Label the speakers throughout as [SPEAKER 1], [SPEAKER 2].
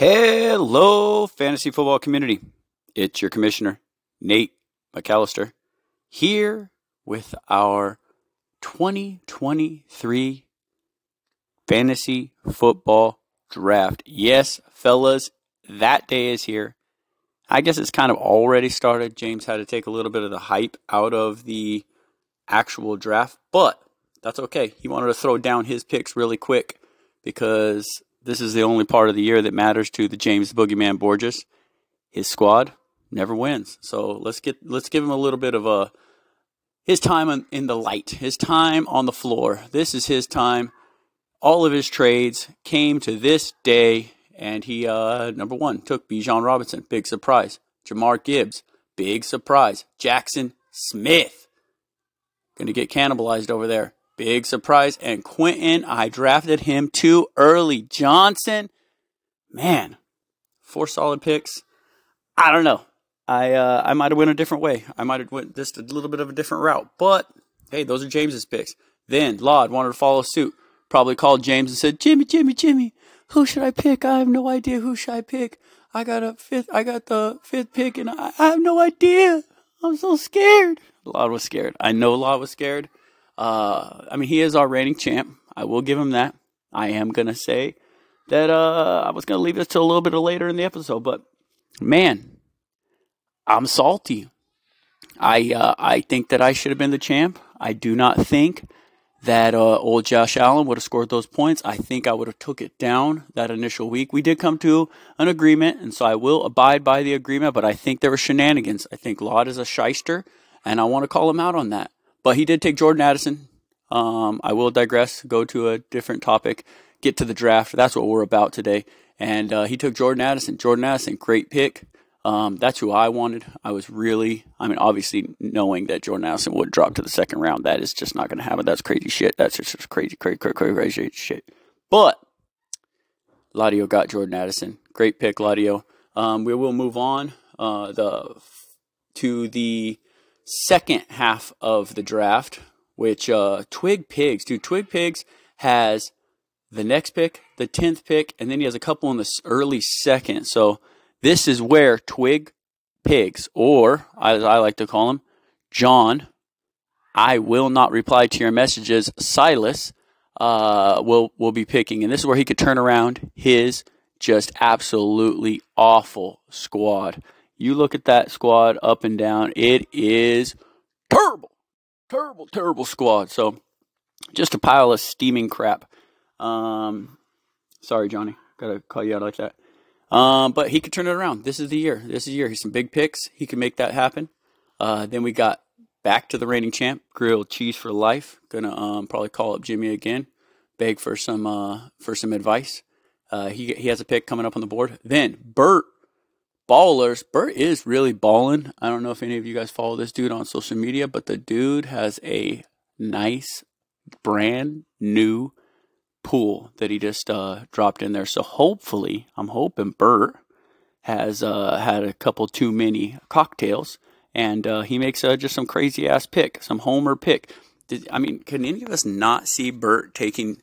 [SPEAKER 1] Hello, fantasy football community. It's your commissioner, Nate McAllister, here with our 2023 fantasy football draft. Yes, fellas, that day is here. I guess it's kind of already started. James had to take a little bit of the hype out of the actual draft, but that's okay. He wanted to throw down his picks really quick because this is the only part of the year that matters to the James Boogeyman Borges. His squad never wins. So let's get let's give him a little bit of a his time in the light, his time on the floor. This is his time. All of his trades came to this day, and he uh, number one took Bijan Robinson, big surprise. Jahmyr Gibbs, big surprise. Jaxon Smith, going to get cannibalized over there. Big surprise. And Quentin, I drafted him too early. Johnston, man, four solid picks. I don't know. I uh, I might have went a different way. I might have went just a little bit of a different route. But hey, those are James's picks. Then Laud wanted to follow suit. Probably called James and said, "Jimmy, Jimmy, Jimmy, who should I pick? I have no idea who should I pick. I got a fifth. I got the fifth pick, and I, I have no idea. I'm so scared." Laud was scared. I know Laud was scared. Uh, I mean, he is our reigning champ. I will give him that. I am gonna say that uh, I was gonna leave this till a little bit later in the episode, but man, I'm salty. I uh, I think that I should have been the champ. I do not think that uh, old Josh Allen would have scored those points. I think I would have took it down that initial week. We did come to an agreement, and so I will abide by the agreement. But I think there were shenanigans. I think Laud is a shyster, and I want to call him out on that. But he did take Jordan Addison. Um, I will digress, go to a different topic, get to the draft. That's what we're about today. And uh, he took Jordan Addison. Jordan Addison, great pick. Um, that's who I wanted. I was really, I mean, obviously knowing that Jordan Addison would drop to the second round, that is just not going to happen. That's crazy shit. That's just crazy, crazy, crazy, crazy, crazy shit. But Ladio got Jordan Addison. Great pick, Ladio. Um, we will move on uh, the to the second half of the draft, which uh, Twig Pigs, dude, Twig Pigs has the next pick, the 10th pick, and then he has a couple in the early second. So this is where Twig Pigs, or as I like to call him, John, I will not reply to your messages, Silas, uh, will, will be picking. And this is where he could turn around his just absolutely awful squad. You look at that squad up and down, it is terrible, terrible, terrible squad. So just a pile of steaming crap. Um, sorry, Johnny. Gotta call you out like that. Um, but he could turn it around. This is the year. This is the year. He's some big picks. He can make that happen. Uh, then we got back to the reigning champ, grilled cheese for life. Gonna um, probably call up Jimmy again, beg for some uh, for some advice. Uh, he he has a pick coming up on the board. Then Bert ballers. Bert is really balling. I don't know if any of you guys follow this dude on social media, but the dude has a nice, brand new pool that he just uh, dropped in there. So hopefully, I'm hoping Bert has uh, had a couple too many cocktails and uh, he makes uh, just some crazy ass pick, some homer pick. Did, I mean, can any of us not see Bert taking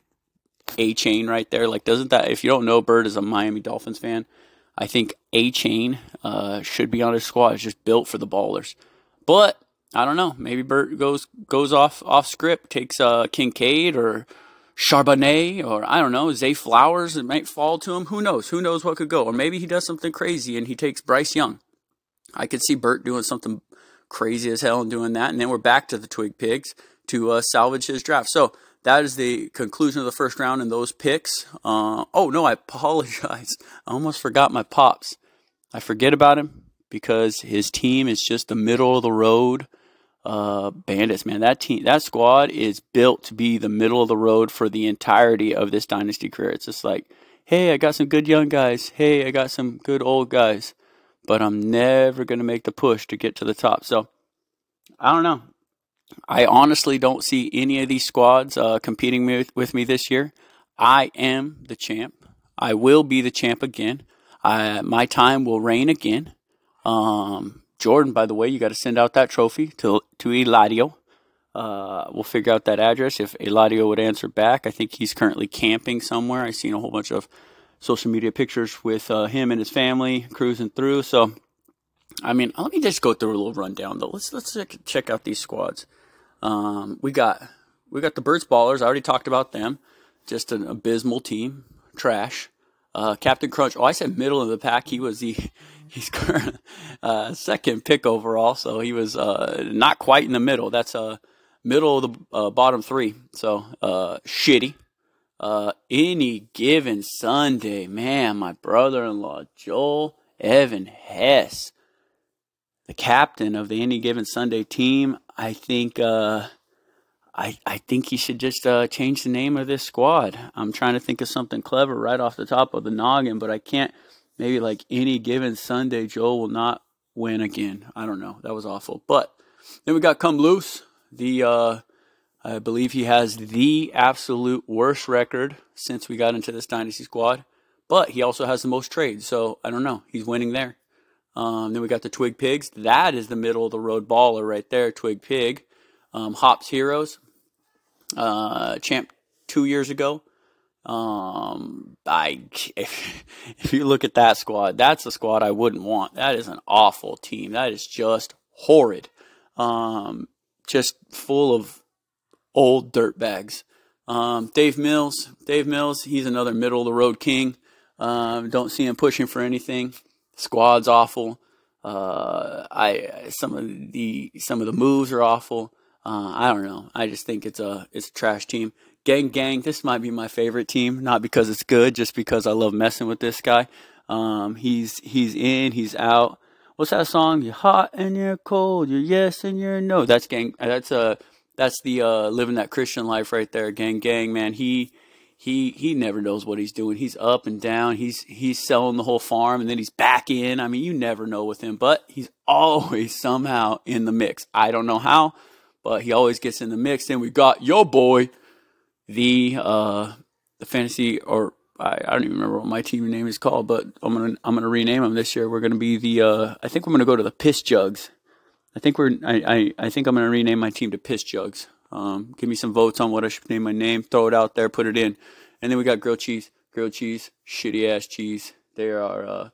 [SPEAKER 1] Achane right there? Like, doesn't that, if you don't know, Bert is a Miami Dolphins fan. I think Achane uh, should be on his squad. It's just built for the ballers. But I don't know. Maybe Bert goes goes off off script, takes uh, Kincaid or Charbonnet or I don't know Zay Flowers. It might fall to him. Who knows? Who knows what could go? Or maybe he does something crazy and he takes Bryce Young. I could see Bert doing something crazy as hell and doing that, and then we're back to the Twig Pigs to uh, salvage his draft. So that is the conclusion of the first round and those picks. Uh, oh no, I apologize. I almost forgot my pops. I forget about him because his team is just the middle of the road uh, bandits. Man, that team, that squad is built to be the middle of the road for the entirety of this dynasty career. It's just like, hey, I got some good young guys. Hey, I got some good old guys, but I'm never gonna make the push to get to the top. So I don't know. I honestly don't see any of these squads uh, competing with, with me this year. I am the champ. I will be the champ again. I, my time will reign again. Um, Jordan, by the way, you got to send out that trophy to to Eladio. Uh, we'll figure out that address if Eladio would answer back. I think he's currently camping somewhere. I've seen a whole bunch of social media pictures with uh, him and his family cruising through. So, I mean, let me just go through a little rundown though. Let's let's check out these squads. Um, we got we got the Birds Ballers. I already talked about them. Just an abysmal team, trash. Uh, Captain Crunch. Oh, I said middle of the pack. He was the he's current uh, second pick overall, so he was uh, not quite in the middle. That's a uh, middle of the uh, bottom three. So uh, shitty. Uh, any given Sunday, man, my brother-in-law Joel Evan Hess, the captain of the any given Sunday team. I think uh, I, I think he should just uh, change the name of this squad. I'm trying to think of something clever right off the top of the noggin, but I can't. Maybe like any given Sunday, Joel will not win again. I don't know. That was awful. But then we got Come Loose. The uh, I believe he has the absolute worst record since we got into this dynasty squad. But he also has the most trades, so I don't know. He's winning there. Um, then we got the Twig Pigs. That is the middle of the road baller right there, Twig Pig. Um, Hops Heroes uh, champ two years ago. Um, I if, if you look at that squad, that's a squad I wouldn't want. That is an awful team. That is just horrid. Um, just full of old dirt bags. Um, Dave Mills, Dave Mills, he's another middle of the road king. Um, don't see him pushing for anything. Squad's awful. Uh, I some of the some of the moves are awful. Uh, I don't know. I just think it's a it's a trash team. Gang Gang, this might be my favorite team, not because it's good, just because I love messing with this guy. Um, he's he's in, he's out. What's that song? You're hot and you're cold. You're yes and you're no. That's gang. That's uh that's the uh, living that Christian life right there. Gang Gang, man. He he he never knows what he's doing. He's up and down. He's he's selling the whole farm and then he's back in. I mean, you never know with him, but he's always somehow in the mix. I don't know how but he always gets in the mix. Then we got your boy, the uh, the fantasy or I, I don't even remember what my team name is called, but I'm gonna I'm gonna rename him this year. We're gonna be the uh, I think we're gonna go to the Piss Jugs. I think we're I, I, I think I'm gonna rename my team to Piss Jugs. Um, give me some votes on what I should name my name. Throw it out there, put it in, and then we got grilled cheese, grilled cheese, shitty ass cheese. They are. Uh,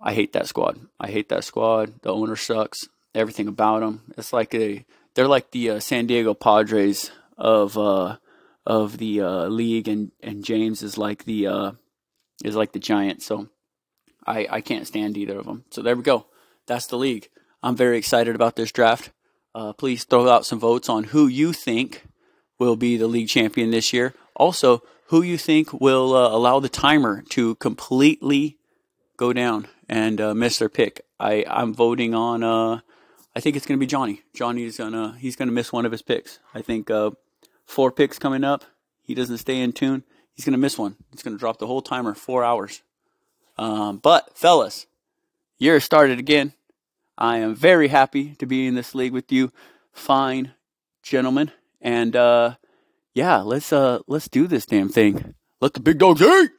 [SPEAKER 1] I hate that squad. I hate that squad. The owner sucks. Everything about them. It's like a they're like the uh, San Diego Padres of uh, of the uh, league, and, and James is like the uh, is like the Giants. So I I can't stand either of them. So there we go. That's the league. I'm very excited about this draft. Uh, please throw out some votes on who you think will be the league champion this year. Also, who you think will uh, allow the timer to completely go down and miss their pick. I I'm voting on I think it's going to be Johnny. Johnny's gonna he's gonna miss one of his picks. I think uh, four picks coming up. He doesn't stay in tune. He's gonna miss one. He's gonna drop the whole timer four hours. Um, but fellas, year started again. I am very happy to be in this league with you, fine gentlemen, and uh, yeah, let's uh, let's do this damn thing. Let the big dogs eat.